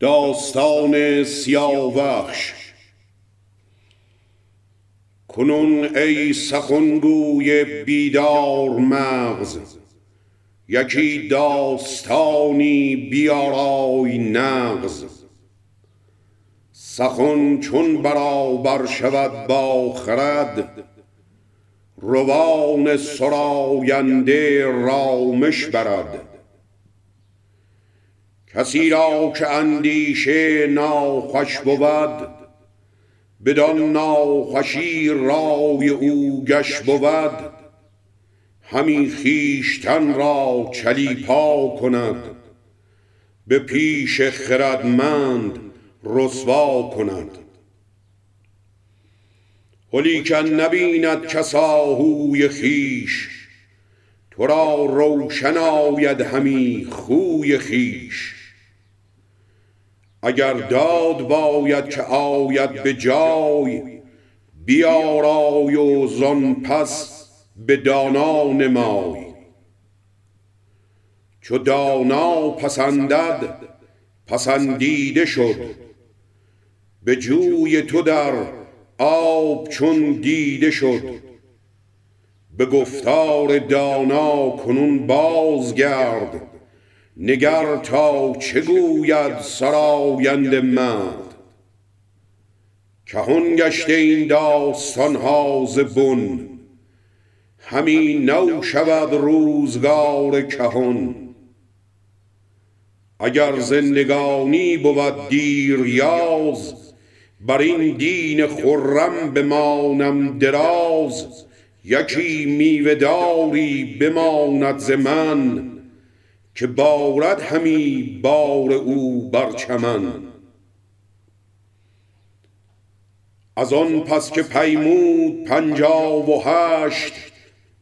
داستان سیاوخش. کنون ای سخنگوی بیدار مغز یکی داستانی بیارای نغز. سخن چون برابر شود با خرد روان سراینده رامش برد. کسی را که اندیشه ناخوش بود بدان ناخوشی رای او گش بود همی خویشتن را چلیپا کند به پیش خردمند رسوا کند. ولیکن نبیند کس آهوی خویش تو را روشن آید همی خوی خویش. اگر داد باید که آید به جای بیارای و زان پس به دانا نمای. چو دانا پسندد پسندیده شد. به جوی تو در آب چون دیده شد. به گفتار دانا کنون بازگرد. نگر تا چه گوید سراینده مرد؟ کهن گشته این داستان ها ز بن همی نو شود روزگار کهن. اگر زندگانی بود دیریاز بر این دین خرم بمانم دراز. یکی میوه داری بماند ز من که بارد همی بار او بر چمن. از آن پس که پیمود پنجاه و هشت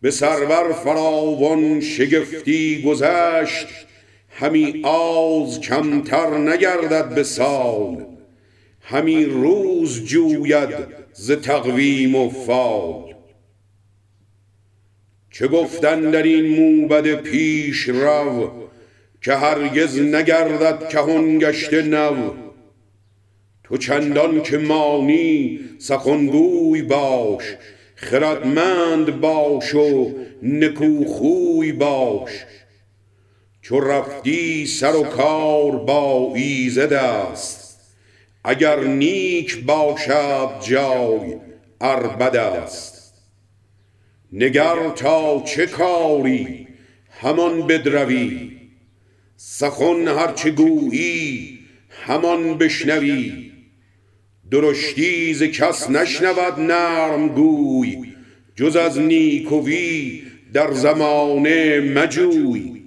به سرور فراوان شگفتی گذشت. همی آز کمتر نگردد به سال همی روز جوید ز تقویم و فال. چه گفتن در این موبد پیش رو که هرگز نگردد کهن گشته نو. تو چندان که مانی سخنگوی باش خردمند باش و نکوخوی باش. چو رفتی سر و کار با ایزد است اگر نیک باشد جای ار بد است. نگر تا چه کاری همان بدروی؟ سخن هر چه گویی همان بشنوی؟ درشتی ز کس نشنود نرم گوی جز از نیکوی در زمانه مجوی؟